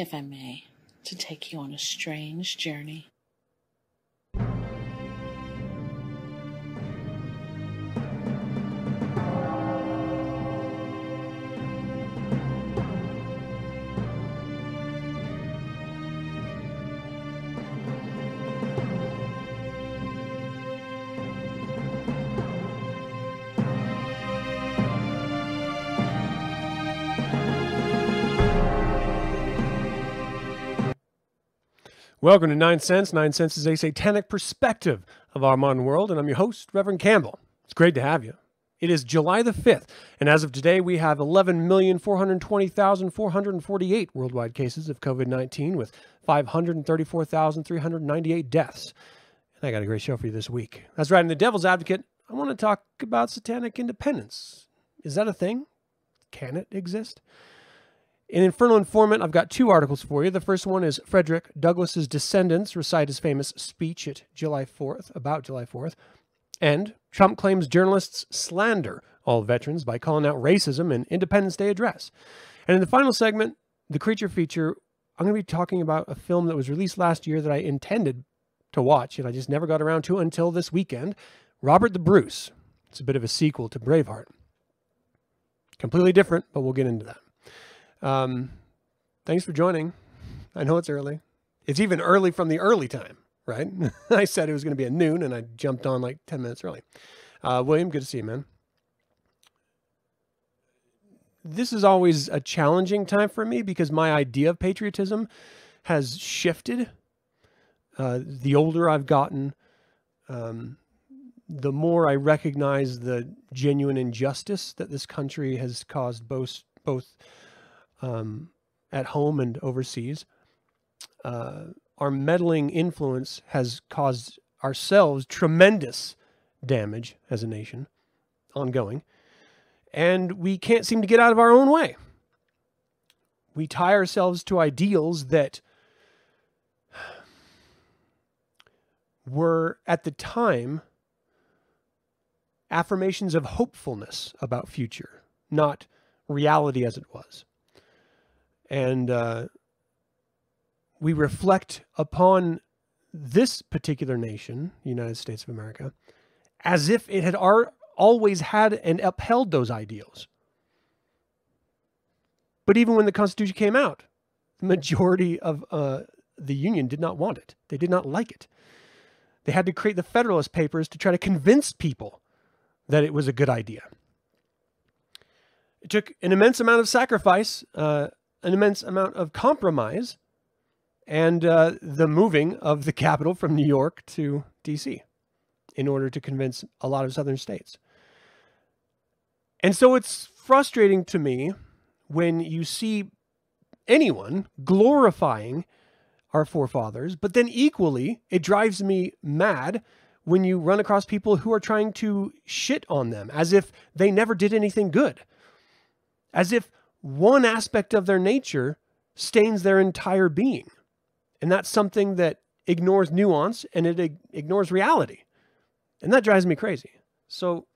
If I may, to take you on a strange journey. Welcome to Nine Cents. Nine Cents is a satanic perspective of our modern world, and I'm your host, Reverend Campbell. It's great to have you. It is July the 5th, and as of today, we have 11,420,448 worldwide cases of COVID 19 with 534,398 deaths. And I got a great show for you this week. That's right, in The Devil's Advocate, I want to talk about satanic independence. Is that a thing? Can it exist? In Infernal Informant, I've got two articles for you. The first one is Frederick Douglass's descendants recite his famous speech at July 4th, about July 4th. And Trump claims journalists slander all veterans by calling out racism in Independence Day address. And in the final segment, the creature feature, I'm going to be talking about a film that was released last year that I intended to watch, and I just never got around to until this weekend Robert the Bruce. It's a bit of a sequel to Braveheart. Completely different, but we'll get into that. Um, thanks for joining. I know it's early. It's even early from the early time, right? I said it was going to be at noon and I jumped on like 10 minutes early. Uh, William, good to see you, man. This is always a challenging time for me because my idea of patriotism has shifted. Uh, the older I've gotten, um, the more I recognize the genuine injustice that this country has caused both both um, at home and overseas. Uh, our meddling influence has caused ourselves tremendous damage as a nation, ongoing, and we can't seem to get out of our own way. We tie ourselves to ideals that were at the time affirmations of hopefulness about future, not reality as it was and uh, we reflect upon this particular nation, the United States of America, as if it had ar- always had and upheld those ideals. But even when the Constitution came out, the majority of uh, the Union did not want it. They did not like it. They had to create the Federalist Papers to try to convince people that it was a good idea. It took an immense amount of sacrifice. Uh, an immense amount of compromise and uh, the moving of the capital from New York to DC in order to convince a lot of southern states. And so it's frustrating to me when you see anyone glorifying our forefathers, but then equally, it drives me mad when you run across people who are trying to shit on them as if they never did anything good. As if one aspect of their nature stains their entire being. And that's something that ignores nuance and it ignores reality. And that drives me crazy. So,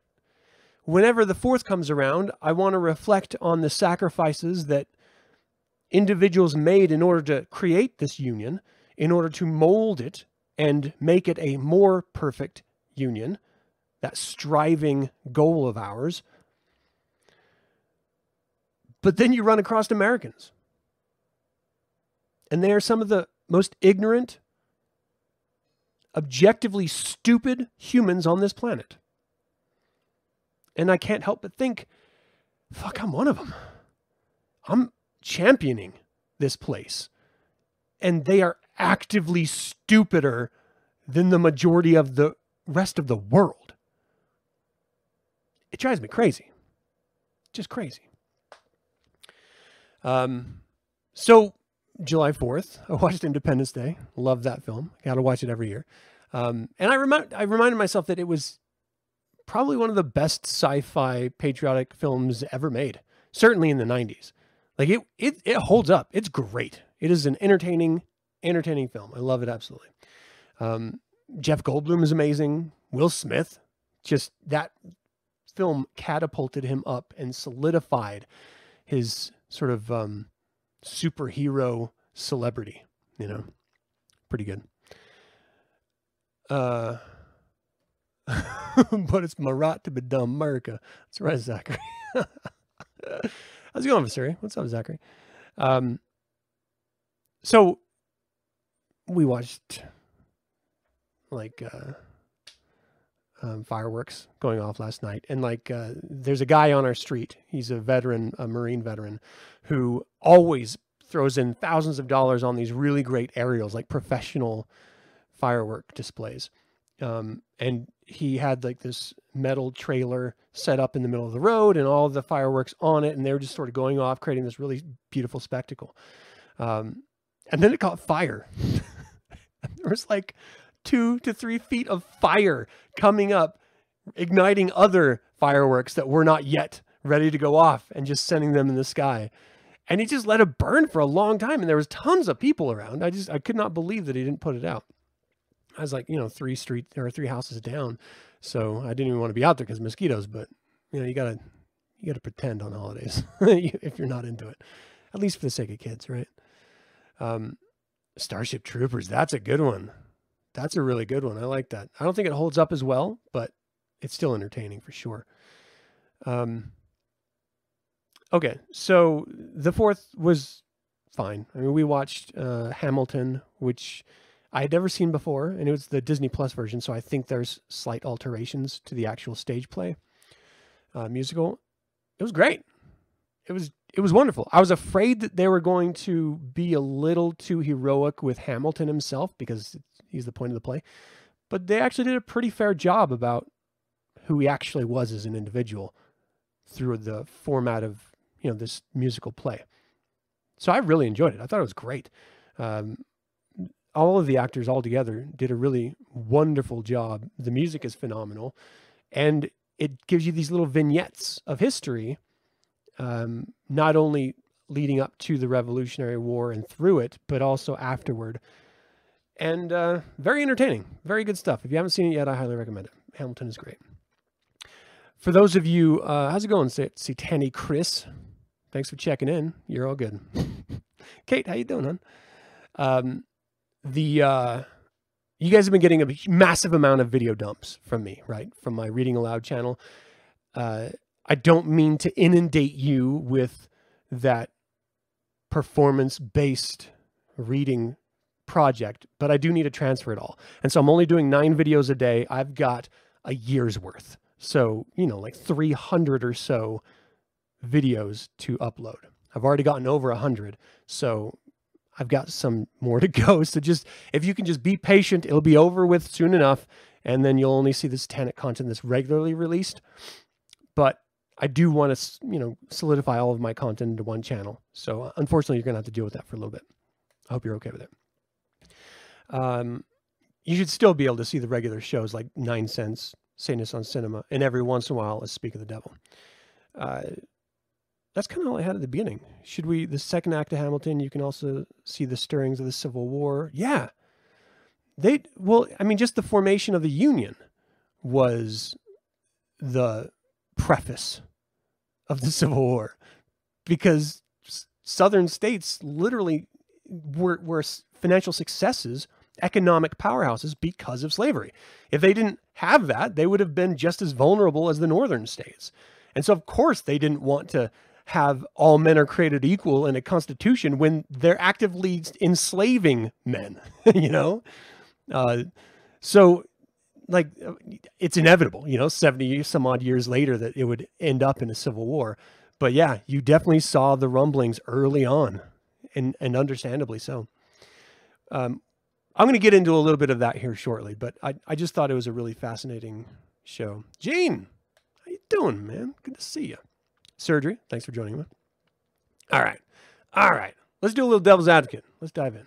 whenever the fourth comes around, I want to reflect on the sacrifices that individuals made in order to create this union, in order to mold it and make it a more perfect union, that striving goal of ours. But then you run across Americans. And they are some of the most ignorant, objectively stupid humans on this planet. And I can't help but think, fuck, I'm one of them. I'm championing this place. And they are actively stupider than the majority of the rest of the world. It drives me crazy. Just crazy. Um, so July 4th, I watched Independence Day. Love that film. Got to watch it every year. Um, and I remind I reminded myself that it was probably one of the best sci-fi patriotic films ever made. Certainly in the 90s. Like it it it holds up. It's great. It is an entertaining entertaining film. I love it absolutely. Um, Jeff Goldblum is amazing. Will Smith, just that film catapulted him up and solidified his sort of um, superhero celebrity, you know. Pretty good. Uh but it's Marat to be dumb America. That's right, Zachary. How's it going, Vasuri? What's up, Zachary? Um, so we watched like uh, um, fireworks going off last night, and like uh, there's a guy on our street. He's a veteran, a Marine veteran, who always throws in thousands of dollars on these really great aerials, like professional firework displays. Um, and he had like this metal trailer set up in the middle of the road and all the fireworks on it, and they were just sort of going off, creating this really beautiful spectacle. Um, and then it caught fire. there was like two to three feet of fire coming up, igniting other fireworks that were not yet ready to go off and just sending them in the sky. And he just let it burn for a long time. And there was tons of people around. I just, I could not believe that he didn't put it out. I was like, you know, three street or three houses down. So I didn't even want to be out there because mosquitoes, but you know, you gotta, you gotta pretend on holidays if you're not into it, at least for the sake of kids, right? Um, Starship Troopers, that's a good one. That's a really good one. I like that. I don't think it holds up as well, but it's still entertaining for sure. Um, okay, so the fourth was fine. I mean, we watched uh, Hamilton, which I had never seen before, and it was the Disney Plus version, so I think there's slight alterations to the actual stage play uh, musical. It was great. It was it was wonderful. I was afraid that they were going to be a little too heroic with Hamilton himself because he's the point of the play, but they actually did a pretty fair job about who he actually was as an individual through the format of you know this musical play. So I really enjoyed it. I thought it was great. Um, all of the actors all together did a really wonderful job. The music is phenomenal, and it gives you these little vignettes of history, um, not only leading up to the Revolutionary War and through it, but also afterward. And uh, very entertaining, very good stuff. If you haven't seen it yet, I highly recommend it. Hamilton is great. For those of you, uh, how's it going, Satani Chris? Thanks for checking in. You're all good. Kate, how you doing, hon? Um, the uh, you guys have been getting a massive amount of video dumps from me, right? From my reading aloud channel. Uh, I don't mean to inundate you with that performance based reading project, but I do need to transfer it all. And so I'm only doing nine videos a day. I've got a year's worth. So, you know, like 300 or so videos to upload. I've already gotten over 100. So I've got some more to go. So just if you can just be patient, it'll be over with soon enough, and then you'll only see this satanic content that's regularly released. But I do want to, you know, solidify all of my content into one channel. So uh, unfortunately, you're going to have to deal with that for a little bit. I hope you're okay with it. Um, you should still be able to see the regular shows like Nine Cents, Satanist on Cinema, and every once in a while, a Speak of the Devil. Uh, that's kind of all I had at the beginning. Should we, the second act of Hamilton, you can also see the stirrings of the Civil War. Yeah. They, well, I mean, just the formation of the Union was the preface of the Civil War because Southern states literally were, were financial successes, economic powerhouses because of slavery. If they didn't have that, they would have been just as vulnerable as the Northern states. And so, of course, they didn't want to have all men are created equal in a constitution when they're actively enslaving men, you know? Uh, so, like, it's inevitable, you know, 70 some odd years later that it would end up in a civil war. But yeah, you definitely saw the rumblings early on, and, and understandably so. Um, I'm going to get into a little bit of that here shortly, but I, I just thought it was a really fascinating show. Gene, how you doing, man? Good to see you surgery. Thanks for joining me. All right. All right. Let's do a little devil's advocate. Let's dive in.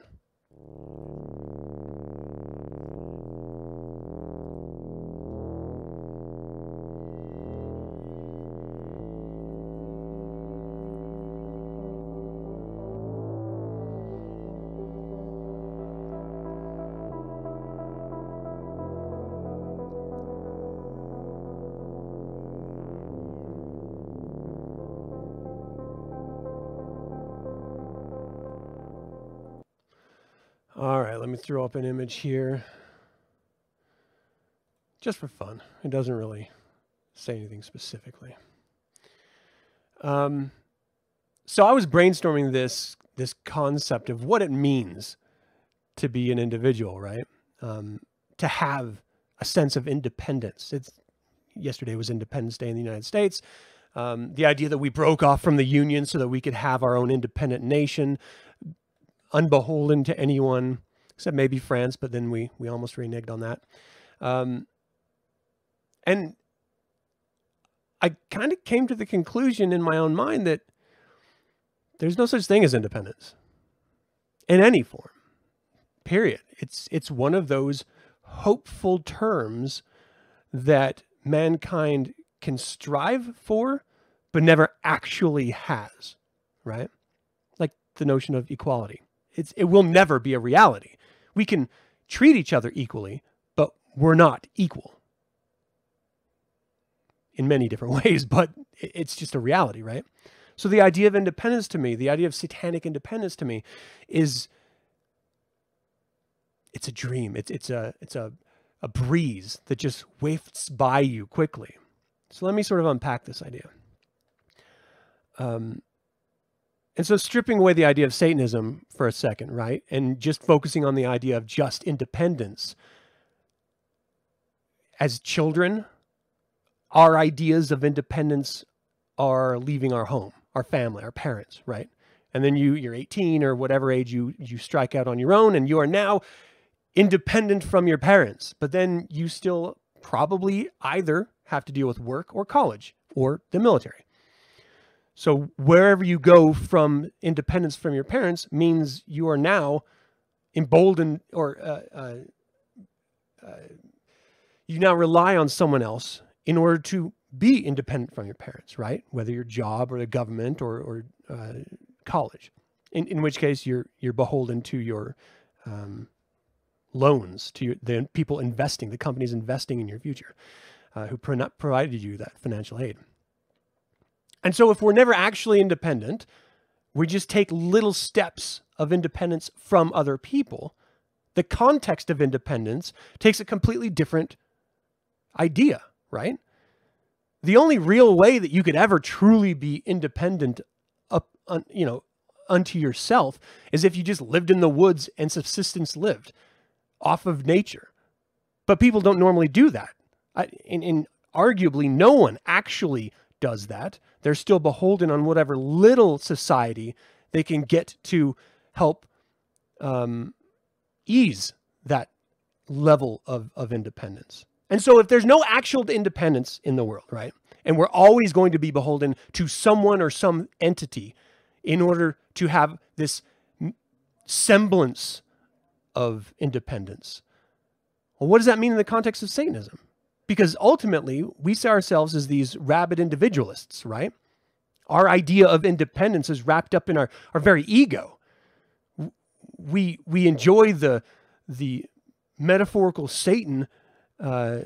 Let me throw up an image here. Just for fun. It doesn't really say anything specifically. Um, so I was brainstorming this this concept of what it means to be an individual, right? Um, to have a sense of independence. It's yesterday was Independence Day in the United States. Um, the idea that we broke off from the Union so that we could have our own independent nation, unbeholden to anyone except maybe France, but then we we almost reneged on that. Um, and I kind of came to the conclusion in my own mind that there's no such thing as independence in any form. Period. It's it's one of those hopeful terms that mankind can strive for but never actually has, right? Like the notion of equality. It's it will never be a reality. We can treat each other equally, but we're not equal in many different ways, but it's just a reality, right? So the idea of independence to me, the idea of satanic independence to me is it's a dream. It's it's a it's a a breeze that just wafts by you quickly. So let me sort of unpack this idea. Um, and so stripping away the idea of Satanism for a second, right? And just focusing on the idea of just independence. As children, our ideas of independence are leaving our home our family, our parents, right? And then you you're 18 or whatever age you you strike out on your own and you are now independent from your parents. But then you still probably either have to deal with work or college or the military. So wherever you go from independence from your parents means you are now emboldened or uh, uh, uh, you now rely on someone else in order to be independent from your parents, right? Whether your job or the government or, or uh, college, in, in which case you're you're beholden to your um, loans, to your, the people investing, the companies investing in your future, uh, who pro- provided you that financial aid. And so, if we're never actually independent, we just take little steps of independence from other people. The context of independence takes a completely different idea, right? the only real way that you could ever truly be independent up you know unto yourself is if you just lived in the woods and subsistence lived off of nature but people don't normally do that I, and, arguably no one actually does that they're still beholden on whatever little society they can get to help um, ease that level of, of independence and so if there's no actual independence in the world, right? And we're always going to be beholden to someone or some entity in order to have this semblance of independence. Well, what does that mean in the context of Satanism? Because ultimately, we see ourselves as these rabid individualists, right? Our idea of independence is wrapped up in our, our very ego. We, we enjoy the, the metaphorical Satan uh,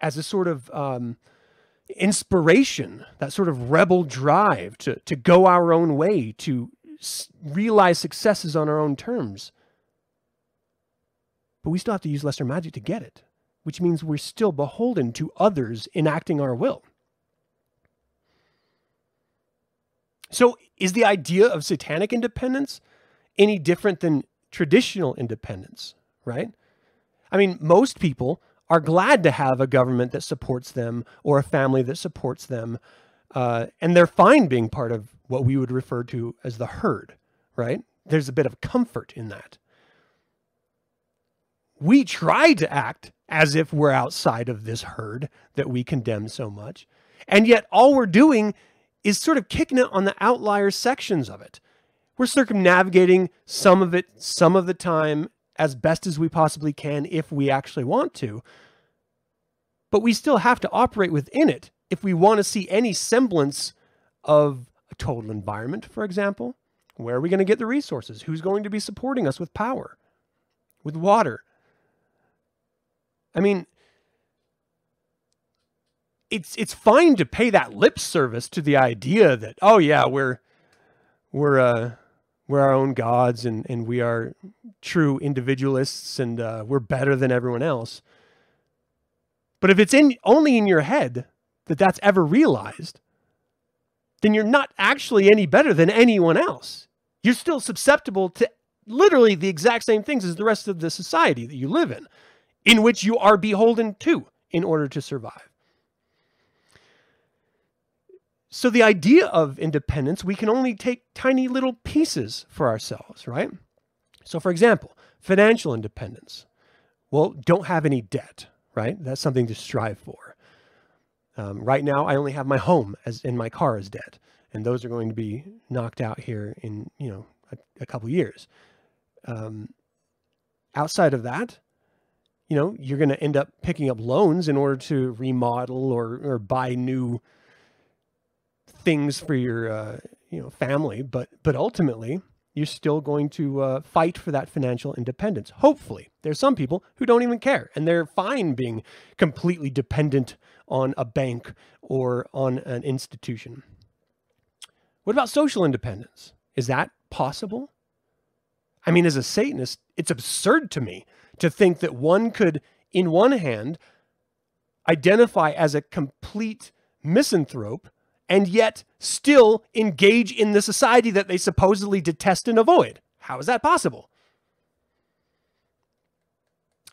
as a sort of um, inspiration, that sort of rebel drive to, to go our own way, to realize successes on our own terms. But we still have to use lesser magic to get it, which means we're still beholden to others enacting our will. So, is the idea of satanic independence any different than traditional independence, right? I mean, most people are glad to have a government that supports them or a family that supports them. Uh, and they're fine being part of what we would refer to as the herd, right? There's a bit of comfort in that. We try to act as if we're outside of this herd that we condemn so much. And yet, all we're doing is sort of kicking it on the outlier sections of it. We're circumnavigating some of it some of the time as best as we possibly can if we actually want to. But we still have to operate within it if we want to see any semblance of a total environment, for example. Where are we going to get the resources? Who's going to be supporting us with power, with water? I mean, it's it's fine to pay that lip service to the idea that oh yeah we're we're uh we're our own gods and, and we are true individualists and uh, we're better than everyone else. But if it's in only in your head that that's ever realized, then you're not actually any better than anyone else. You're still susceptible to literally the exact same things as the rest of the society that you live in, in which you are beholden to in order to survive. So, the idea of independence, we can only take tiny little pieces for ourselves, right? So, for example, financial independence. Well, don't have any debt, right? That's something to strive for. Um, right now, I only have my home as in my car as debt, and those are going to be knocked out here in you know a, a couple years. Um, outside of that, you know, you're going to end up picking up loans in order to remodel or or buy new things for your uh, you know family, but but ultimately you're still going to uh, fight for that financial independence. Hopefully, there's some people who don't even care and they're fine being completely dependent on a bank or on an institution. What about social independence? Is that possible? I mean, as a Satanist, it's absurd to me to think that one could, in one hand, identify as a complete misanthrope and yet still engage in the society that they supposedly detest and avoid. How is that possible?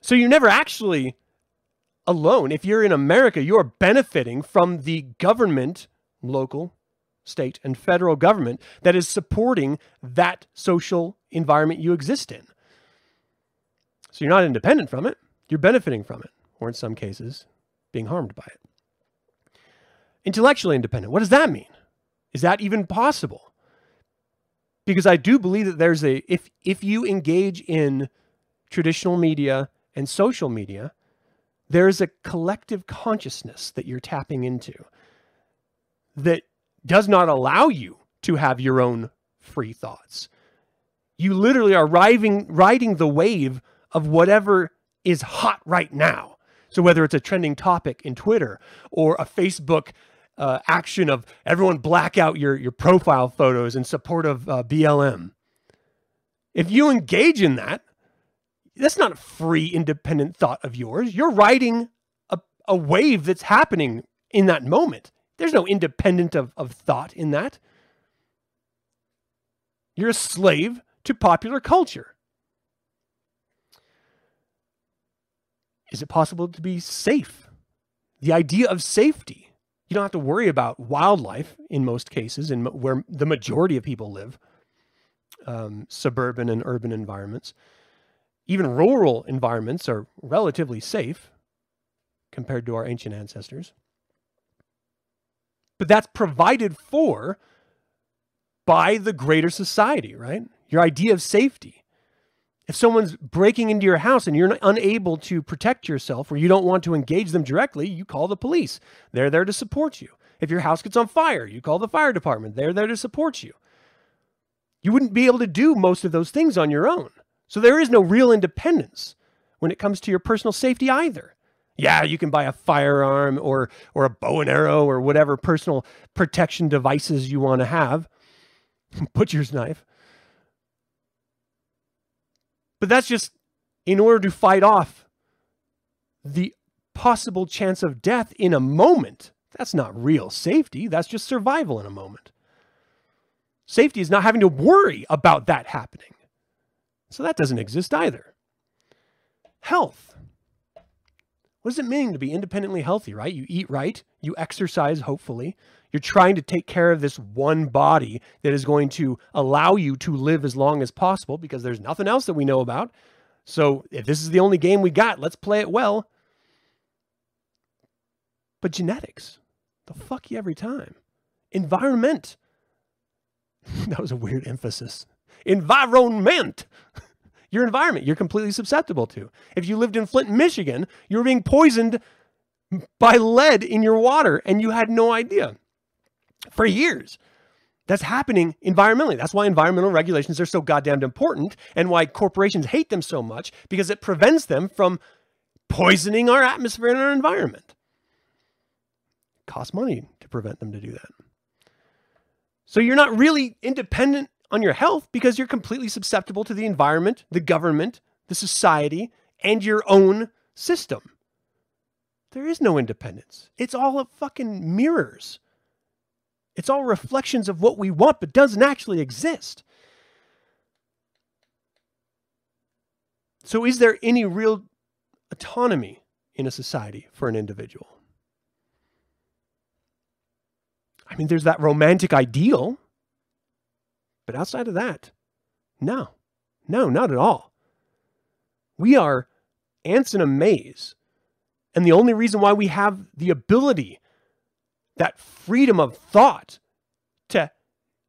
So you're never actually alone. If you're in America, you're benefiting from the government, local, state, and federal government that is supporting that social environment you exist in. So you're not independent from it, you're benefiting from it, or in some cases, being harmed by it intellectually independent. What does that mean? Is that even possible? Because I do believe that there's a if if you engage in traditional media and social media, there is a collective consciousness that you're tapping into that does not allow you to have your own free thoughts. You literally are riding riding the wave of whatever is hot right now. So whether it's a trending topic in Twitter or a Facebook uh, action of everyone black out your, your profile photos in support of uh, BLM. If you engage in that, that's not a free, independent thought of yours. You're riding a, a wave that's happening in that moment. There's no independent of, of thought in that. You're a slave to popular culture. Is it possible to be safe? The idea of safety you don't have to worry about wildlife in most cases, and where the majority of people live, um, suburban and urban environments. Even rural environments are relatively safe compared to our ancient ancestors. But that's provided for by the greater society, right? Your idea of safety. If someone's breaking into your house and you're unable to protect yourself or you don't want to engage them directly, you call the police. They're there to support you. If your house gets on fire, you call the fire department. They're there to support you. You wouldn't be able to do most of those things on your own. So there is no real independence when it comes to your personal safety either. Yeah, you can buy a firearm or or a bow and arrow or whatever personal protection devices you want to have. Butcher's knife. But that's just in order to fight off the possible chance of death in a moment. That's not real safety. That's just survival in a moment. Safety is not having to worry about that happening. So that doesn't exist either. Health. What does it mean to be independently healthy, right? You eat right, you exercise, hopefully, you're trying to take care of this one body that is going to allow you to live as long as possible because there's nothing else that we know about. So if this is the only game we got, let's play it well. But genetics, they'll fuck you every time. Environment. that was a weird emphasis. Environment. Your environment, you're completely susceptible to. If you lived in Flint, Michigan, you were being poisoned by lead in your water and you had no idea for years. That's happening environmentally. That's why environmental regulations are so goddamn important and why corporations hate them so much because it prevents them from poisoning our atmosphere and our environment. It costs money to prevent them to do that. So you're not really independent on your health because you're completely susceptible to the environment, the government, the society, and your own system. There is no independence. It's all a fucking mirrors. It's all reflections of what we want, but doesn't actually exist. So, is there any real autonomy in a society for an individual? I mean, there's that romantic ideal, but outside of that, no, no, not at all. We are ants in a maze. And the only reason why we have the ability, that freedom of thought to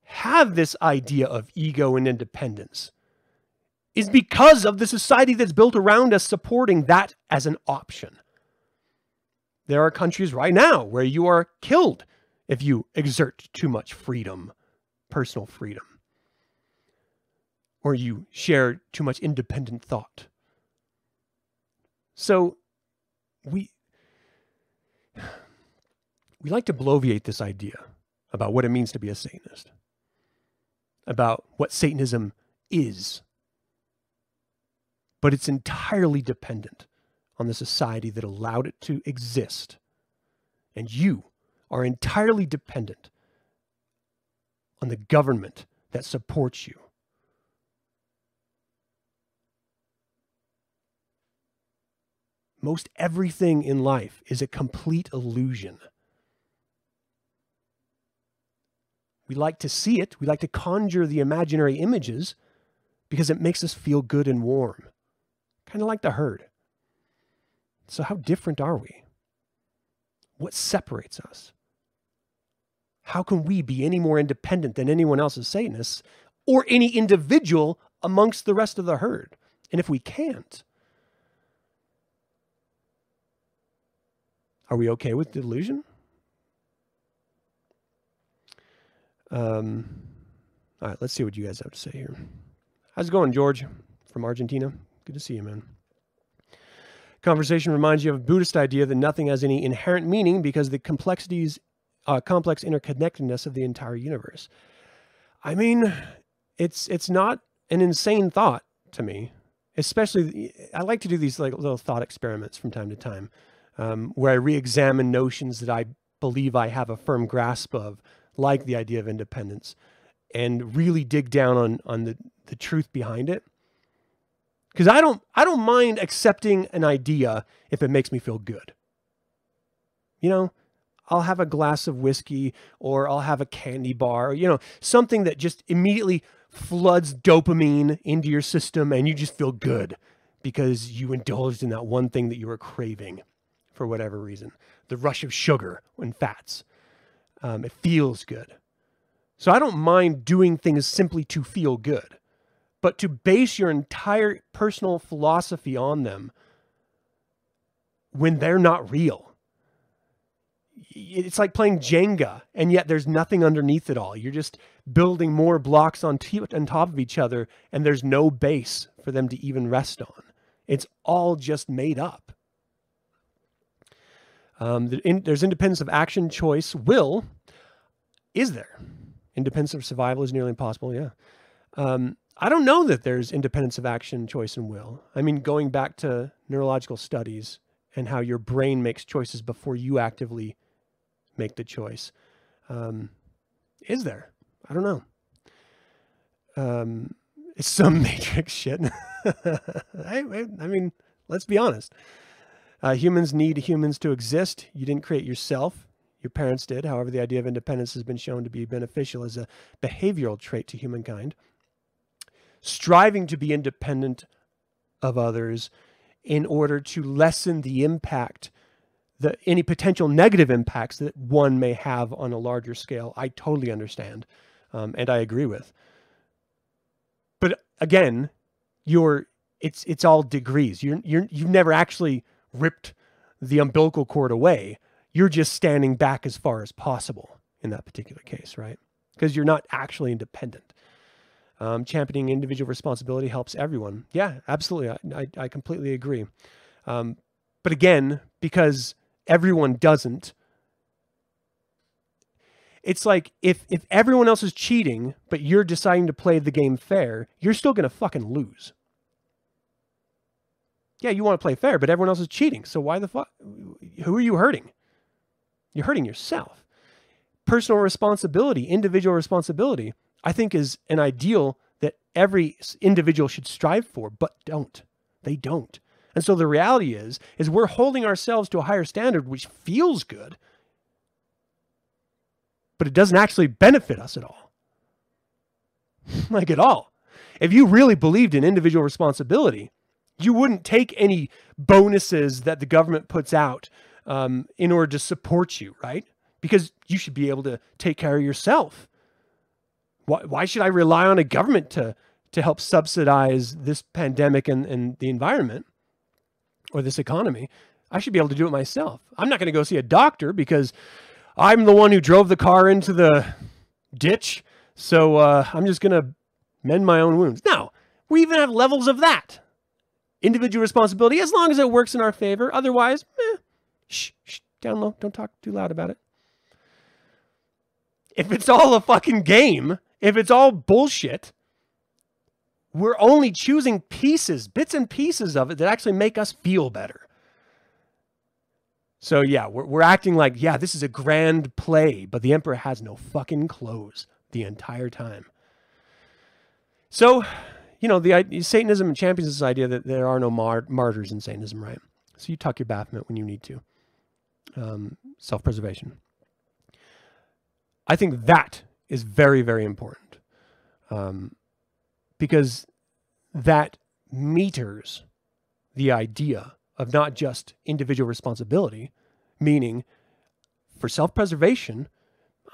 have this idea of ego and independence is because of the society that's built around us supporting that as an option. There are countries right now where you are killed if you exert too much freedom, personal freedom, or you share too much independent thought. So we we like to bloviate this idea about what it means to be a Satanist, about what Satanism is. But it's entirely dependent on the society that allowed it to exist. And you are entirely dependent on the government that supports you. Most everything in life is a complete illusion. We like to see it, we like to conjure the imaginary images because it makes us feel good and warm, kind of like the herd. So, how different are we? What separates us? How can we be any more independent than anyone else's Satanists or any individual amongst the rest of the herd? And if we can't, Are we okay with delusion? Um, all right, let's see what you guys have to say here. How's it going, George from Argentina? Good to see you, man. Conversation reminds you of a Buddhist idea that nothing has any inherent meaning because the complexities, uh, complex interconnectedness of the entire universe. I mean, it's it's not an insane thought to me. Especially, I like to do these like little thought experiments from time to time um, where I re examine notions that I believe I have a firm grasp of, like the idea of independence, and really dig down on, on the, the truth behind it. Because I don't, I don't mind accepting an idea if it makes me feel good. You know, I'll have a glass of whiskey or I'll have a candy bar, or, you know, something that just immediately floods dopamine into your system and you just feel good because you indulged in that one thing that you were craving for whatever reason. The rush of sugar and fats. Um, it feels good. So I don't mind doing things simply to feel good, but to base your entire personal philosophy on them when they're not real. It's like playing Jenga, and yet there's nothing underneath it all. You're just building more blocks on, on top of each other, and there's no base for them to even rest on. It's all just made up. Um, there's independence of action, choice, will. Is there? Independence of survival is nearly impossible. Yeah. Um, I don't know that there's independence of action, choice, and will. I mean, going back to neurological studies and how your brain makes choices before you actively make the choice. Um, is there? I don't know. Um, it's some matrix shit. I, I mean, let's be honest. Uh, humans need humans to exist. You didn't create yourself. Your parents did. However, the idea of independence has been shown to be beneficial as a behavioral trait to humankind. Striving to be independent of others in order to lessen the impact, the, any potential negative impacts that one may have on a larger scale, I totally understand um, and I agree with. But again, you're it's it's all degrees. You're you're you've never actually ripped the umbilical cord away. You're just standing back as far as possible in that particular case, right? Because you're not actually independent. Um, championing individual responsibility helps everyone. Yeah, absolutely. I, I, I completely agree. Um, but again, because everyone doesn't, it's like if if everyone else is cheating, but you're deciding to play the game fair, you're still gonna fucking lose. Yeah, you want to play fair, but everyone else is cheating. So why the fuck? Who are you hurting? You're hurting yourself. Personal responsibility, individual responsibility, I think is an ideal that every individual should strive for, but don't. They don't. And so the reality is is we're holding ourselves to a higher standard which feels good, but it doesn't actually benefit us at all. like at all. If you really believed in individual responsibility, you wouldn't take any bonuses that the government puts out um, in order to support you, right? Because you should be able to take care of yourself. Why, why should I rely on a government to, to help subsidize this pandemic and, and the environment or this economy? I should be able to do it myself. I'm not going to go see a doctor because I'm the one who drove the car into the ditch. So uh, I'm just going to mend my own wounds. Now, we even have levels of that. Individual responsibility, as long as it works in our favor. Otherwise, eh, shh, shh, down low. Don't talk too loud about it. If it's all a fucking game, if it's all bullshit, we're only choosing pieces, bits and pieces of it that actually make us feel better. So yeah, we're, we're acting like, yeah, this is a grand play, but the emperor has no fucking clothes the entire time. So, you know, the Satanism champions this idea that there are no mar- martyrs in Satanism, right? So you tuck your Baphomet when you need to. Um, self-preservation. I think that is very, very important um, because that meters the idea of not just individual responsibility, meaning for self preservation,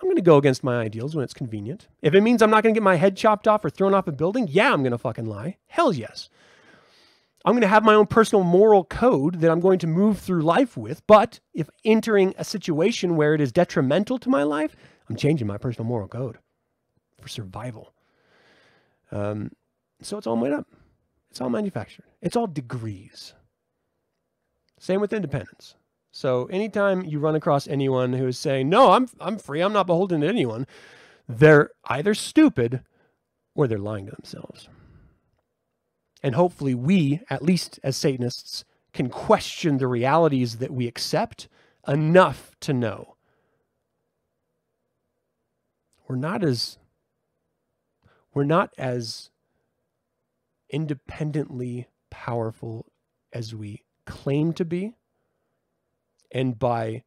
I'm going to go against my ideals when it's convenient. If it means I'm not going to get my head chopped off or thrown off a building, yeah, I'm going to fucking lie. Hell yes. I'm going to have my own personal moral code that I'm going to move through life with. But if entering a situation where it is detrimental to my life, I'm changing my personal moral code for survival. Um, so it's all made up. It's all manufactured. It's all degrees. Same with independence. So anytime you run across anyone who is saying, "No, I'm I'm free. I'm not beholden to anyone," they're either stupid or they're lying to themselves. And hopefully we, at least as Satanists, can question the realities that we accept enough to know we're not as we're not as independently powerful as we claim to be. And by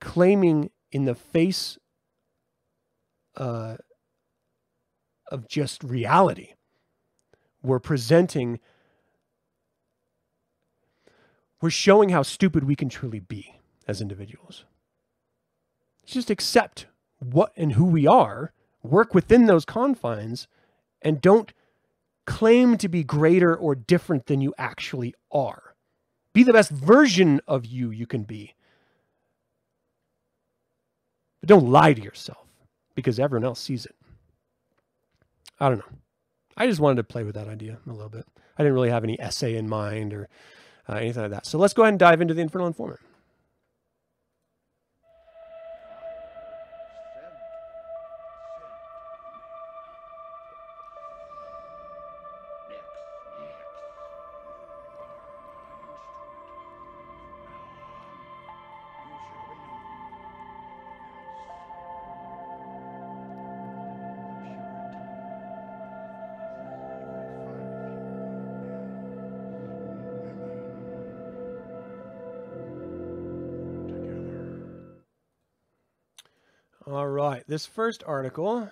claiming in the face uh, of just reality, we're presenting, we're showing how stupid we can truly be as individuals. Just accept what and who we are, work within those confines, and don't claim to be greater or different than you actually are. Be the best version of you you can be. But don't lie to yourself because everyone else sees it. I don't know. I just wanted to play with that idea a little bit. I didn't really have any essay in mind or uh, anything like that. So let's go ahead and dive into the Infernal Informant. All right, this first article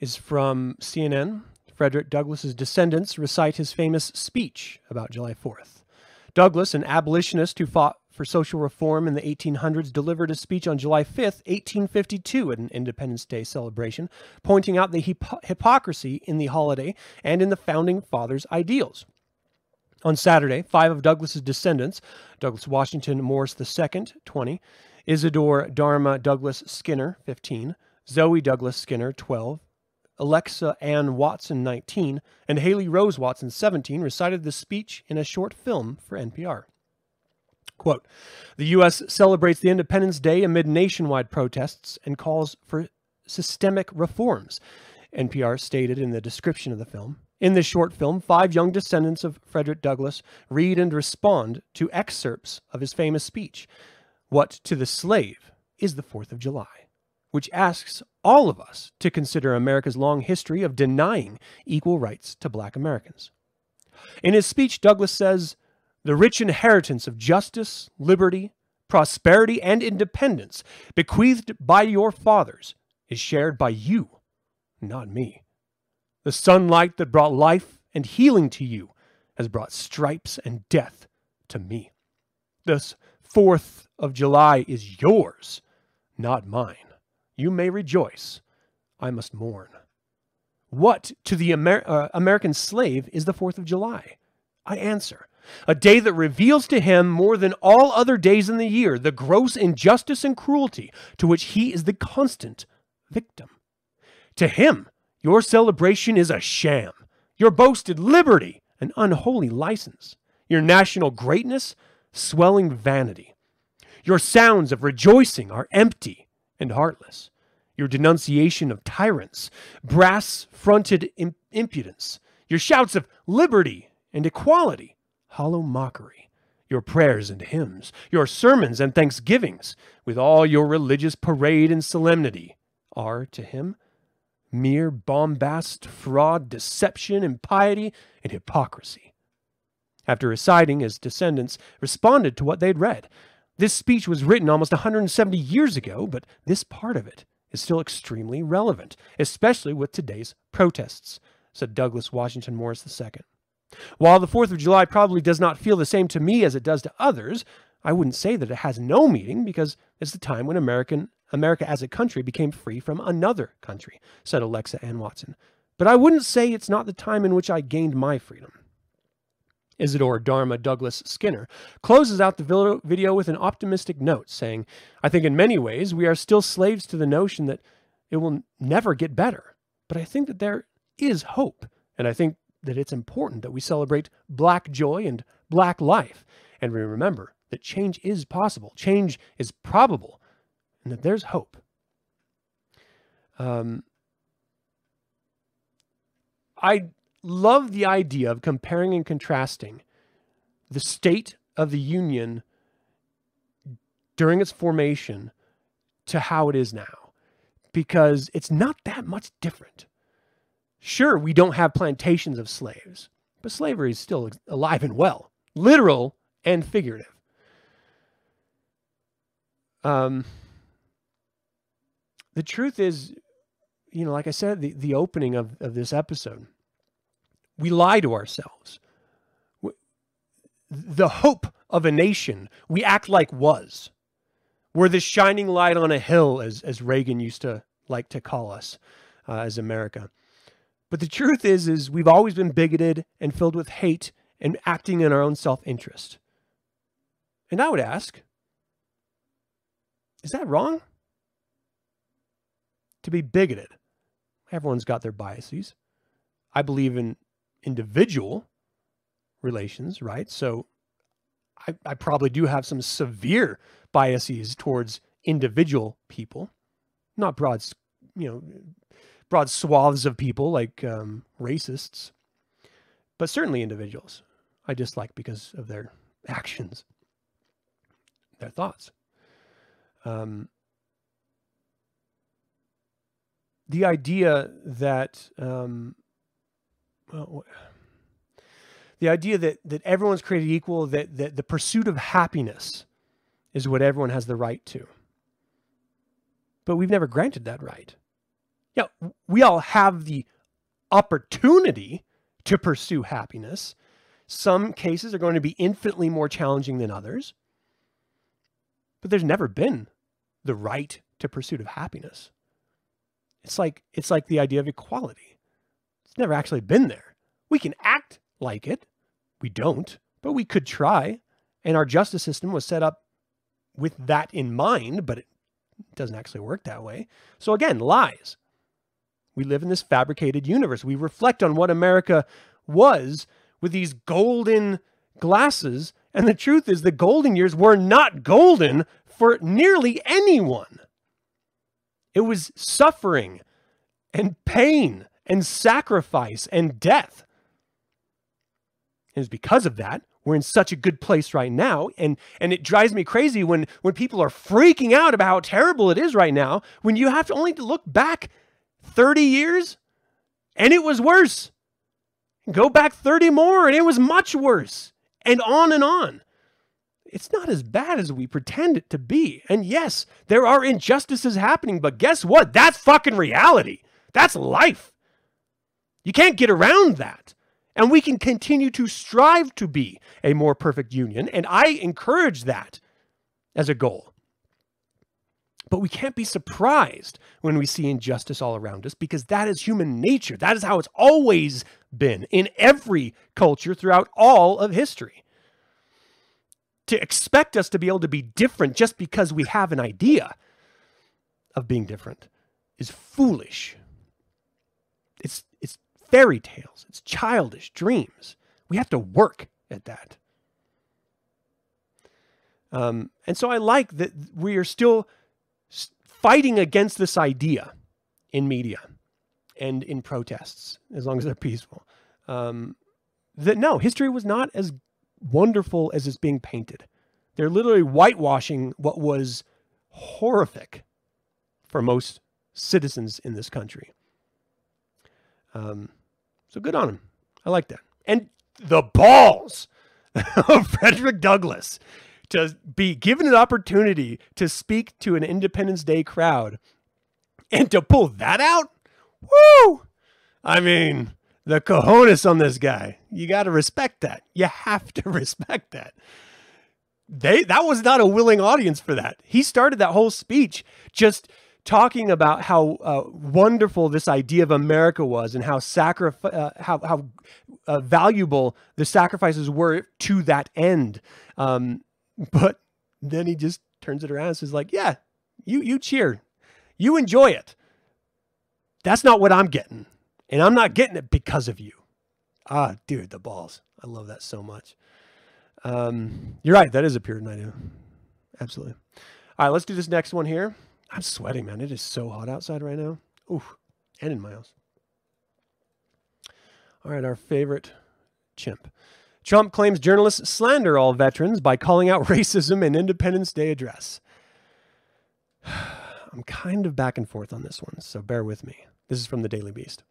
is from CNN. Frederick Douglass's descendants recite his famous speech about July 4th. Douglass, an abolitionist who fought for social reform in the 1800s, delivered a speech on July 5th, 1852, at an Independence Day celebration, pointing out the hypo- hypocrisy in the holiday and in the founding fathers' ideals. On Saturday, five of Douglass's descendants, Douglass Washington Morris II, 20, Isidore Dharma Douglass Skinner, 15, Zoe Douglass Skinner, 12, Alexa Anne Watson, 19, and Haley Rose Watson, 17, recited the speech in a short film for NPR. Quote The U.S. celebrates the Independence Day amid nationwide protests and calls for systemic reforms, NPR stated in the description of the film. In this short film, five young descendants of Frederick Douglass read and respond to excerpts of his famous speech, What to the Slave is the Fourth of July, which asks all of us to consider America's long history of denying equal rights to black Americans. In his speech, Douglass says, The rich inheritance of justice, liberty, prosperity, and independence bequeathed by your fathers is shared by you, not me. The sunlight that brought life and healing to you has brought stripes and death to me. This 4th of July is yours, not mine. You may rejoice. I must mourn. What to the Amer- uh, American slave is the 4th of July? I answer, a day that reveals to him more than all other days in the year the gross injustice and cruelty to which he is the constant victim. To him, your celebration is a sham, your boasted liberty, an unholy license, your national greatness, swelling vanity. Your sounds of rejoicing are empty and heartless. Your denunciation of tyrants, brass fronted impudence. Your shouts of liberty and equality, hollow mockery. Your prayers and hymns, your sermons and thanksgivings, with all your religious parade and solemnity, are to him mere bombast, fraud, deception, impiety, and hypocrisy. After reciting, his descendants responded to what they'd read. This speech was written almost 170 years ago, but this part of it is still extremely relevant, especially with today's protests, said Douglass Washington Morris II. While the 4th of July probably does not feel the same to me as it does to others, I wouldn't say that it has no meaning because it's the time when American America as a country became free from another country, said Alexa Anne Watson. But I wouldn't say it's not the time in which I gained my freedom. Isidore Dharma Douglass Skinner closes out the video with an optimistic note, saying, I think in many ways we are still slaves to the notion that it will never get better. But I think that there is hope. And I think that it's important that we celebrate black joy and black life. And we remember that change is possible, change is probable, and that there's hope. Um, I love the idea of comparing and contrasting the state of the Union during its formation to how it is now because it's not that much different. Sure, we don't have plantations of slaves, but slavery is still alive and well, literal and figurative. Um, the truth is, you know, like I said, the, the opening of, of this episode, we lie to ourselves. The hope of a nation we act like was. We're the shining light on a hill, as, as Reagan used to like to call us uh, as America. But the truth is, is we've always been bigoted and filled with hate and acting in our own self-interest. And I would ask, is that wrong? To be bigoted. Everyone's got their biases. I believe in individual relations, right? So I, I probably do have some severe biases towards individual people, not broad, you know, broad swaths of people like um, racists, but certainly individuals I dislike because of their actions, their thoughts. Um, the idea that um, well, the idea that that everyone's created equal, that, that the pursuit of happiness is what everyone has the right to. But we've never granted that right. Yeah, we all have the opportunity to pursue happiness. Some cases are going to be infinitely more challenging than others. But there's never been the right to pursuit of happiness. It's like it's like the idea of equality. It's never actually been there. We can act like it. We don't, but we could try. And our justice system was set up with that in mind, but it doesn't actually work that way. So again, lies. We live in this fabricated universe. We reflect on what America was with these golden glasses, And the truth is, the golden years were not golden for nearly anyone. It was suffering and pain and sacrifice and death. And it's because of that we're in such a good place right now. And and it drives me crazy when when people are freaking out about how terrible it is right now when you have to only look back 30 years and it was worse. Go back 30 more and it was much worse. And on and on it's not as bad as we pretend it to be and yes there are injustices happening but guess what that's fucking reality that's life you can't get around that and we can continue to strive to be a more perfect union. And I encourage that as a goal. But we can't be surprised when we see injustice all around us because that is human nature. That is how it's always been in every culture throughout all of history. To expect us to be able to be different just because we have an idea of being different is foolish. It's it's fairy tales, it's childish dreams. We have to work at that. Um, and so I like that we are still fighting against this idea in media and in protests, as long as they're peaceful. Um, that no, history was not as wonderful as it's being painted. They're literally whitewashing what was horrific for most citizens in this country. Um, so good on him. I like that. And the balls of Frederick Douglass to be given an opportunity to speak to an Independence Day crowd and to pull that out. Woo! I mean, the cojones on this guy. You got to respect that. You have to respect that. They that was not a willing audience for that. He started that whole speech just talking about how uh, wonderful this idea of America was and how sacrifice, uh, how, how uh, valuable the sacrifices were to that end. Um, but then he just turns it around and says, like, yeah, you you cheer, you enjoy it. That's not what I'm getting, and I'm not getting it because of you. Ah, dude, the balls. I love that so much. Um, you're right. That is a Puritan idea. Absolutely. All right, let's do this next one here. I'm sweating, man. It is so hot outside right now. Ooh, and in my house. All right, our favorite chimp. Trump claims journalists slander all veterans by calling out racism in Independence Day address. I'm kind of back and forth on this one, so bear with me. This is from the Daily Beast.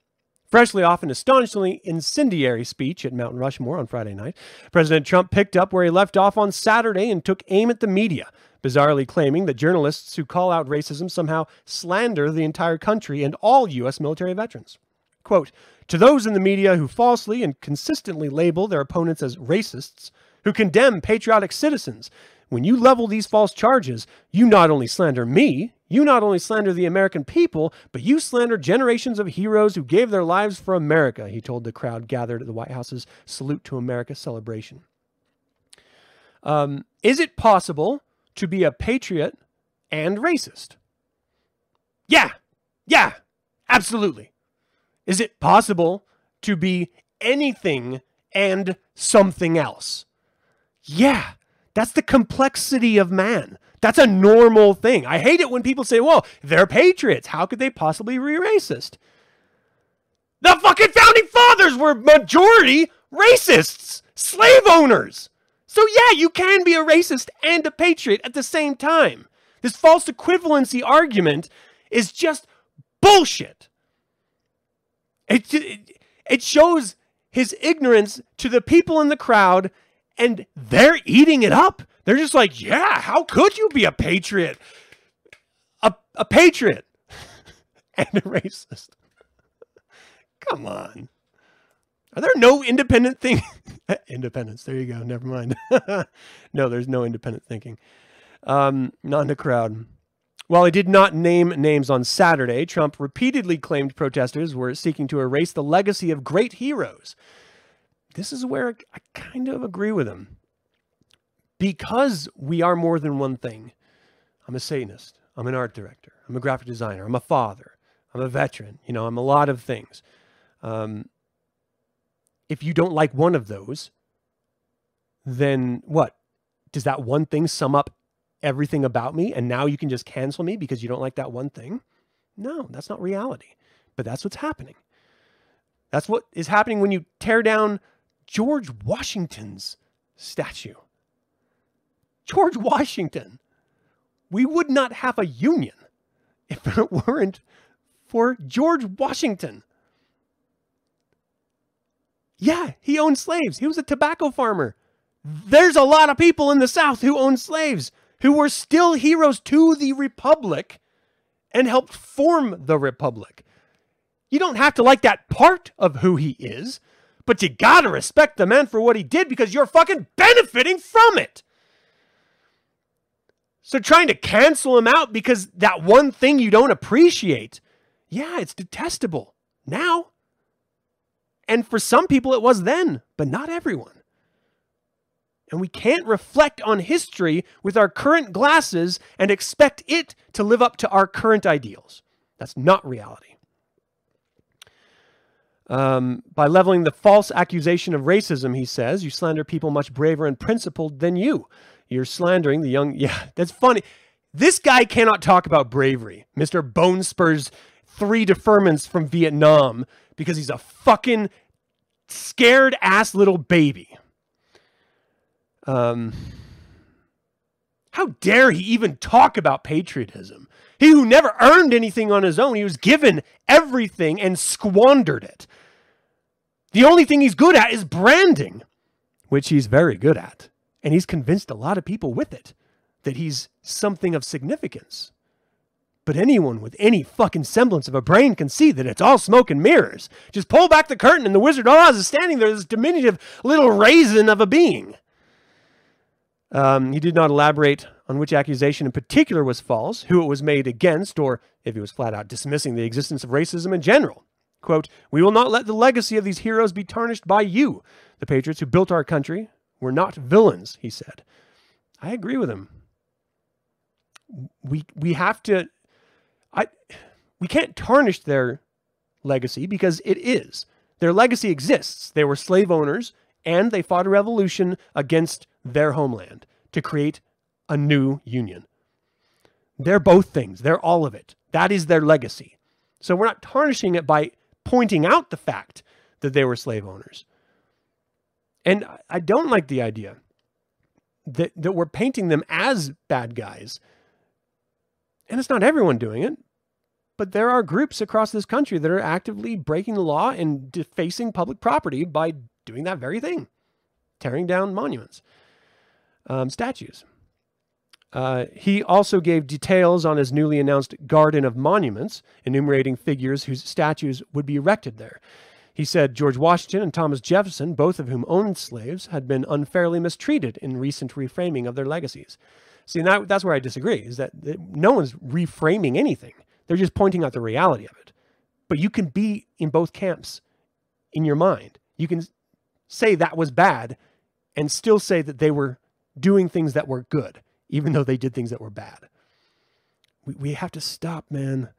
Freshly off an astonishingly incendiary speech at Mount Rushmore on Friday night, President Trump picked up where he left off on Saturday and took aim at the media, bizarrely claiming that journalists who call out racism somehow slander the entire country and all U.S. military veterans. Quote, to those in the media who falsely and consistently label their opponents as racists, who condemn patriotic citizens, when you level these false charges, you not only slander me, you not only slander the American people, but you slander generations of heroes who gave their lives for America, he told the crowd gathered at the White House's Salute to America celebration. Um, is it possible to be a patriot and racist? Yeah, yeah, absolutely. Is it possible to be anything and something else? Yeah, that's the complexity of man. That's a normal thing. I hate it when people say, well, they're patriots. How could they possibly be racist? The fucking founding fathers were majority racists, slave owners. So, yeah, you can be a racist and a patriot at the same time. This false equivalency argument is just bullshit. It, it, it shows his ignorance to the people in the crowd, and they're eating it up. They're just like, yeah, how could you be a patriot? A, a patriot and a racist. Come on. Are there no independent thing? Independence. There you go. Never mind. no, there's no independent thinking. Um, not in the crowd. While he did not name names on Saturday, Trump repeatedly claimed protesters were seeking to erase the legacy of great heroes. This is where I kind of agree with him because we are more than one thing. I'm a Satanist. I'm an art director. I'm a graphic designer. I'm a father. I'm a veteran. You know, I'm a lot of things. Um, if you don't like one of those, then what? Does that one thing sum up everything about me and now you can just cancel me because you don't like that one thing? No, that's not reality. But that's what's happening. That's what is happening when you tear down George Washington's statue. George Washington. We would not have a union if it weren't for George Washington. Yeah, he owned slaves. He was a tobacco farmer. There's a lot of people in the South who owned slaves who were still heroes to the Republic and helped form the Republic. You don't have to like that part of who he is, but you gotta respect the man for what he did because you're fucking benefiting from it. So trying to cancel him out because that one thing you don't appreciate, yeah, it's detestable now. And for some people it was then, but not everyone. And we can't reflect on history with our current glasses and expect it to live up to our current ideals. That's not reality. Um, by leveling the false accusation of racism, he says, you slander people much braver and principled than you. You're slandering the young. Yeah, that's funny. This guy cannot talk about bravery, Mr. Bone Spurs three deferments from Vietnam, because he's a fucking scared ass little baby. Um, how dare he even talk about patriotism? He who never earned anything on his own, he was given everything and squandered it. The only thing he's good at is branding, which he's very good at. And he's convinced a lot of people with it that he's something of significance. But anyone with any fucking semblance of a brain can see that it's all smoke and mirrors. Just pull back the curtain and the Wizard of Oz is standing there, this diminutive little raisin of a being. Um, he did not elaborate on which accusation in particular was false, who it was made against, or if he was flat out dismissing the existence of racism in general. Quote, We will not let the legacy of these heroes be tarnished by you. The patriots who built our country were not villains, he said. I agree with him. We we have to I we can't tarnish their legacy because it is. Their legacy exists. They were slave owners and they fought a revolution against their homeland to create a new union. They're both things, they're all of it. That is their legacy. So we're not tarnishing it by pointing out the fact that they were slave owners. And I don't like the idea that, that we're painting them as bad guys. And it's not everyone doing it, but there are groups across this country that are actively breaking the law and defacing public property by doing that very thing, tearing down monuments, um, statues. Uh, he also gave details on his newly announced Garden of Monuments, enumerating figures whose statues would be erected there. He said George Washington and Thomas Jefferson, both of whom owned slaves, had been unfairly mistreated in recent reframing of their legacies. See, that, that's where I disagree, is that, that no one's reframing anything. They're just pointing out the reality of it. But you can be in both camps in your mind. You can say that was bad and still say that they were doing things that were good, even though they did things that were bad. We, we have to stop, man.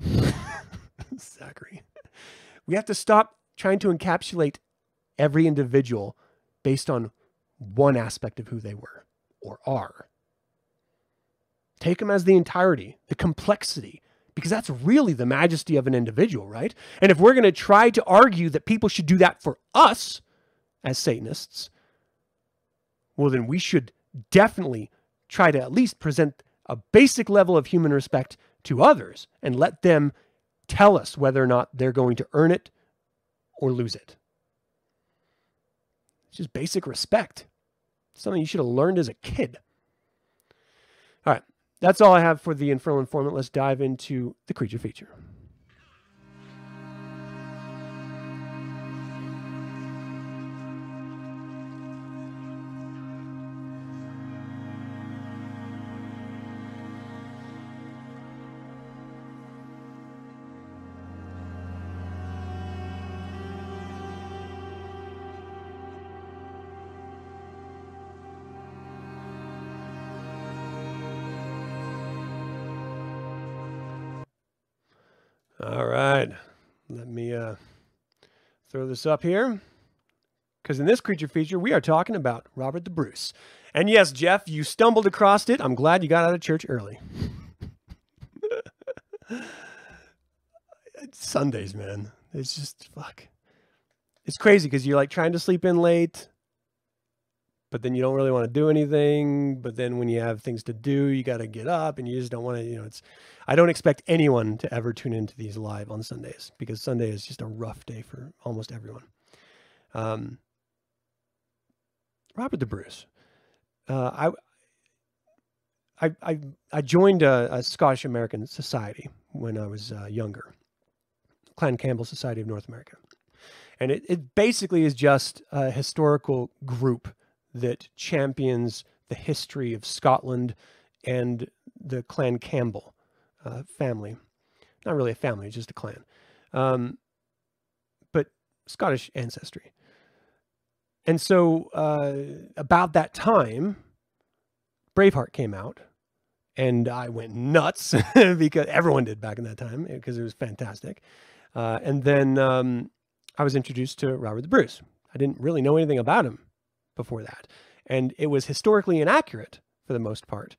Zachary. We have to stop trying to encapsulate every individual based on one aspect of who they were or are. Take them as the entirety, the complexity, because that's really the majesty of an individual, right? And if we're going to try to argue that people should do that for us as Satanists, well, then we should definitely try to at least present a basic level of human respect to others and let them tell us whether or not they're going to earn it or lose it. It's just basic respect. Something you should have learned as a kid. All right. That's all I have for the Infernal Informant. Let's dive into the creature feature. This up here. Because in this creature feature, we are talking about Robert the Bruce. And yes, Jeff, you stumbled across it. I'm glad you got out of church early. Sundays, man. It's just fuck. It's crazy because you're like trying to sleep in late, but then you don't really want to do anything. But then when you have things to do, you got to get up and you just don't want to, you know, it's, I don't expect anyone to ever tune into these live on Sundays because Sunday is just a rough day for almost everyone. Um, Robert the Bruce. Uh, I, I, I, I joined a, a Scottish American society when I was uh, younger, Clan Campbell Society of North America. And it, it basically is just a historical group that champions the history of Scotland and the Clan Campbell uh, family. Not really a family, just a clan. Um, but Scottish ancestry. And so, uh, about that time, Braveheart came out, and I went nuts because everyone did back in that time because it was fantastic. Uh, and then um, I was introduced to Robert the Bruce. I didn't really know anything about him before that, and it was historically inaccurate for the most part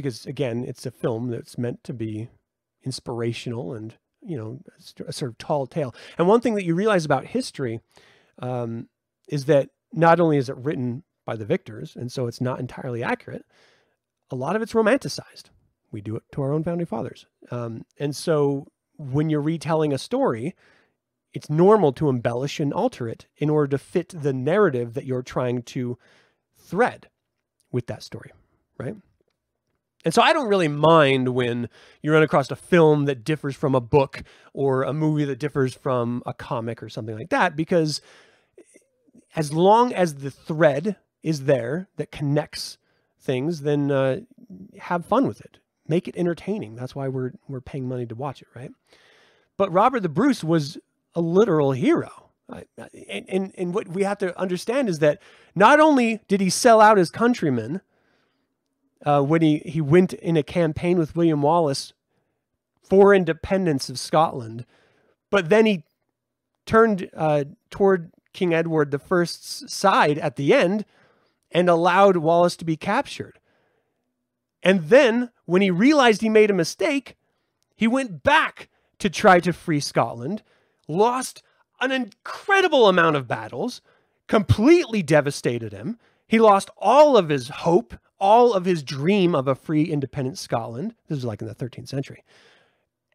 because, again, it's a film that's meant to be inspirational and you know a sort of tall tale. And one thing that you realize about history um, is that not only is it written by the victors, and so it's not entirely accurate, a lot of it's romanticized. We do it to our own founding fathers. Um, and so when you're retelling a story, it's normal to embellish and alter it in order to fit the narrative that you're trying to thread with that story, right? And so I don't really mind when you run across a film that differs from a book or a movie that differs from a comic or something like that, because as long as the thread is there that connects things, then uh, have fun with it. Make it entertaining. That's why we're we're paying money to watch it, right? But Robert the Bruce was a literal hero. And, and, and what we have to understand is that not only did he sell out his countrymen uh, when he, he went in a campaign with William Wallace for independence of Scotland, but then he turned uh, toward King Edward I's side at the end and allowed Wallace to be captured. And then, when he realized he made a mistake, he went back to try to free Scotland, lost an incredible amount of battles, completely devastated him. He lost all of his hope, all of his dream of a free, independent Scotland. This was like in the 13th century.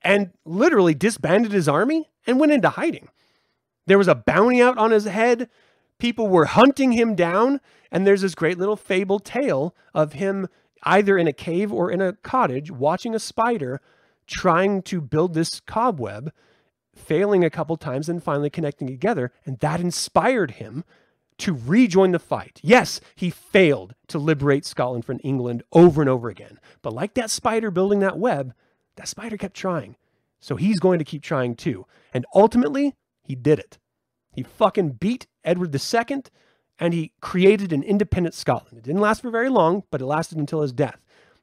And literally disbanded his army and went into hiding. There was a bounty out on his head. People were hunting him down. And there's this great little fable tale of him either in a cave or in a cottage watching a spider trying to build this cobweb, failing a couple times and finally connecting together. And that inspired him to rejoin the fight. Yes, he failed to liberate Scotland from England over and over again. But like that spider building that web, that spider kept trying. So he's going to keep trying too. And ultimately, he did it. He fucking beat Edward II and he created an independent Scotland. It didn't last for very long, but it lasted until his death.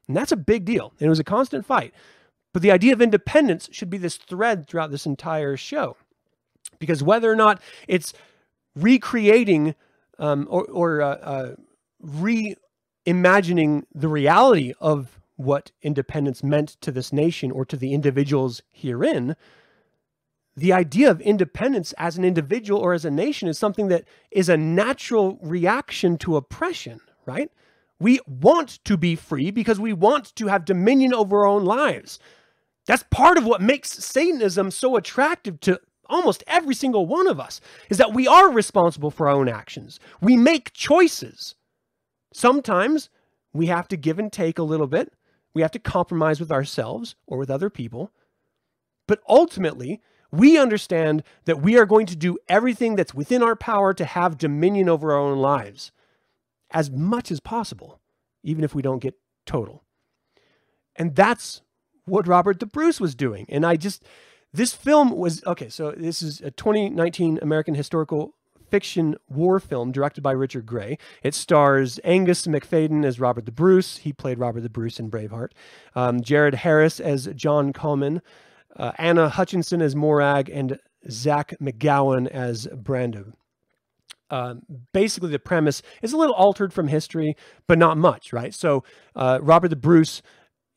And that's a big deal. And it was a constant fight. But the idea of independence should be this thread throughout this entire show. Because whether or not it's recreating um, or, or uh, uh, reimagining the reality of what independence meant to this nation or to the individuals herein, the idea of independence as an individual or as a nation is something that is a natural reaction to oppression, right? We want to be free because we want to have dominion over our own lives. That's part of what makes Satanism so attractive to almost every single one of us is that we are responsible for our own actions. We make choices. Sometimes we have to give and take a little bit. We have to compromise with ourselves or with other people. But ultimately, we understand that we are going to do everything that's within our power to have dominion over our own lives as much as possible, even if we don't get total. And that's what Robert the Bruce was doing. And I just, this film was, okay, so this is a 2019 American historical fiction war film directed by Richard Gray. It stars Angus Macfadyen as Robert the Bruce. He played Robert the Bruce in Braveheart. Um, Jared Harris as John Comyn uh, Anna Hutchinson as Morag, and Zach McGowan as Brando. um, basically the premise is a little altered from history, but not much, right? So uh, Robert the Bruce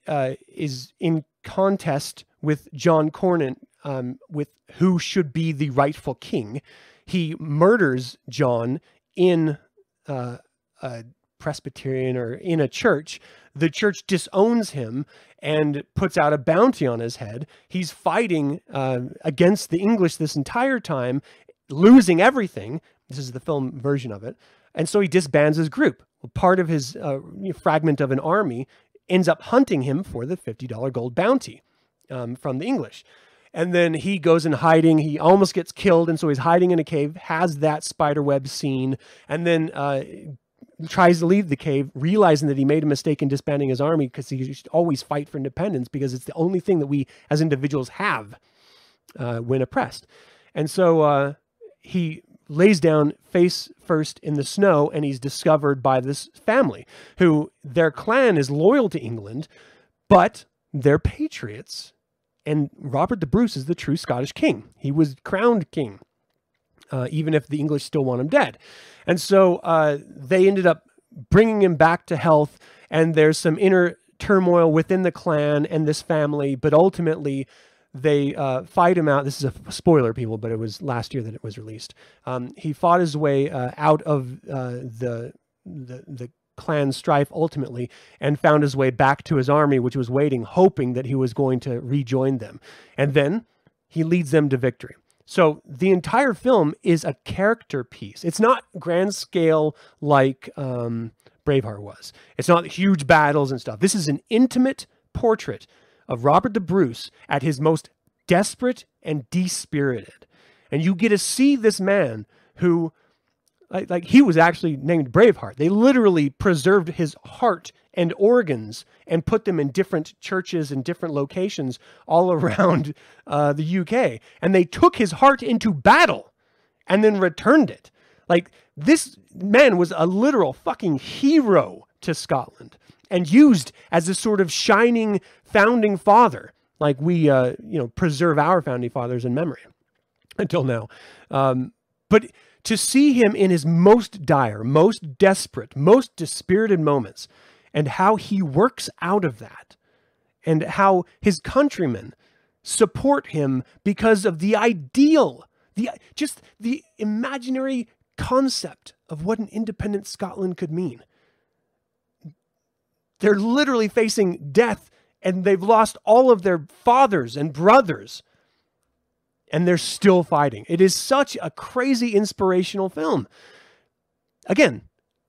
uh, is in contest with John Comyn um, with who should be the rightful king. He murders John in uh, a Presbyterian or in a church. The church disowns him and puts out a bounty on his head. He's fighting uh, against the English this entire time, losing everything. This is the film version of it. And so he disbands his group. Part of his uh, fragment of an army ends up hunting him for the $50 gold bounty um, from the English. And then he goes in hiding. He almost gets killed. And so he's hiding in a cave, has that spider web scene, and then uh, tries to leave the cave, realizing that he made a mistake in disbanding his army because he should always fight for independence because it's the only thing that we as individuals have uh, when oppressed. And so uh, he lays down face first in the snow and he's discovered by this family who their clan is loyal to England, but they're patriots. And Robert the Bruce is the true Scottish king. He was crowned king, uh, even if the English still want him dead. And so uh, they ended up bringing him back to health. And there's some inner turmoil within the clan and this family, but ultimately they uh, fight him out. This is a spoiler, people, but it was last year that it was released. Um, he fought his way uh, out of uh, the, the the clan strife ultimately, and found his way back to his army, which was waiting, hoping that he was going to rejoin them. And then he leads them to victory. So the entire film is a character piece. It's not grand scale like um, Braveheart was. It's not huge battles and stuff. This is an intimate portrait of Robert the Bruce at his most desperate and dispirited. And you get to see this man who, like, like he was actually named Braveheart. They literally preserved his heart and organs and put them in different churches and different locations all around uh, the UK. And they took his heart into battle and then returned it. Like this man was a literal fucking hero to Scotland and used as a sort of shining founding father, like we, uh, you know, preserve our founding fathers in memory until now. Um, but to see him in his most dire, most desperate, most dispirited moments, and how he works out of that, and how his countrymen support him because of the ideal, the just the imaginary concept of what an independent Scotland could mean. They're literally facing death and they've lost all of their fathers and brothers and they're still fighting. It is such a crazy inspirational film. Again,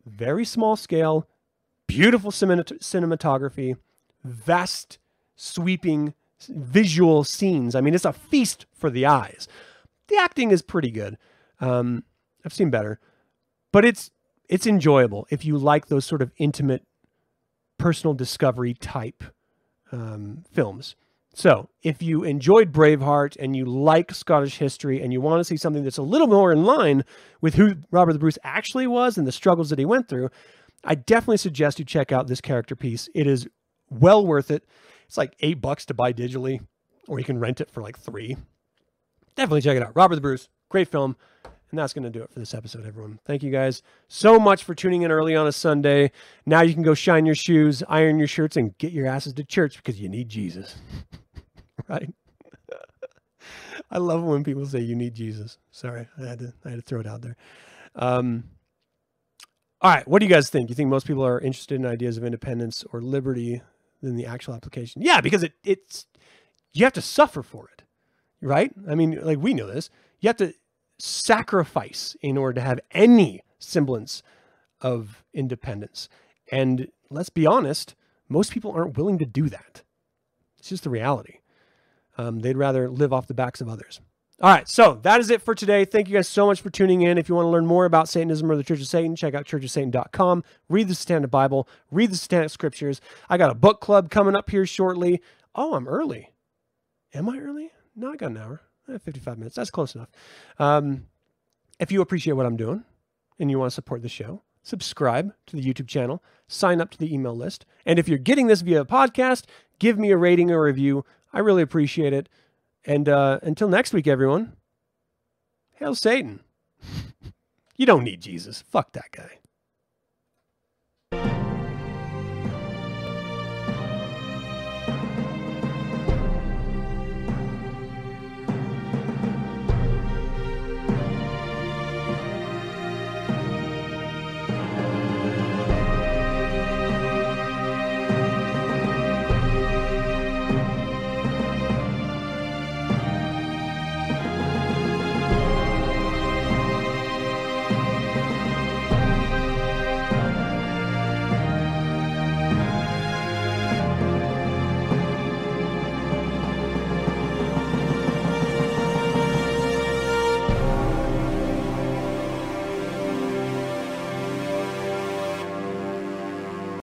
very small scale, beautiful cinematography, vast, sweeping visual scenes. I mean, it's a feast for the eyes. The acting is pretty good. Um, I've seen better, but it's it's enjoyable if you like those sort of intimate personal discovery type um, films. So, if you enjoyed Braveheart and you like Scottish history and you want to see something that's a little more in line with who Robert the Bruce actually was and the struggles that he went through, I definitely suggest you check out this character piece. It is well worth it. It's like eight bucks to buy digitally, or you can rent it for like three. Definitely check it out. Robert the Bruce, great film. And that's going to do it for this episode, everyone. Thank you guys so much for tuning in early on a Sunday. Now you can go shine your shoes, iron your shirts, and get your asses to church because you need Jesus. right? I love when people say you need Jesus. Sorry, I had to I had to throw it out there. Um, all right, what do you guys think? You think most people are interested in ideas of independence or liberty than the actual application? Yeah, because it it's you have to suffer for it, right? I mean, like we know this. You have to sacrifice in order to have any semblance of independence. And let's be honest, most people aren't willing to do that. It's just the reality. Um, they'd rather live off the backs of others. All right, so that is it for today. Thank you guys so much for tuning in. If you want to learn more about Satanism or the Church of Satan, check out churchofsatan.com. Read the Satanic Bible, read the Satanic Scriptures. I got a book club coming up here shortly. Oh, I'm early. Am I early? No, I got an hour. Eh, 55 minutes. That's close enough. Um, if you appreciate what I'm doing and you want to support the show, subscribe to the YouTube channel, sign up to the email list. And if you're getting this via a podcast, give me a rating or review. I really appreciate it. And uh, until next week, everyone, hail Satan. You don't need Jesus. Fuck that guy.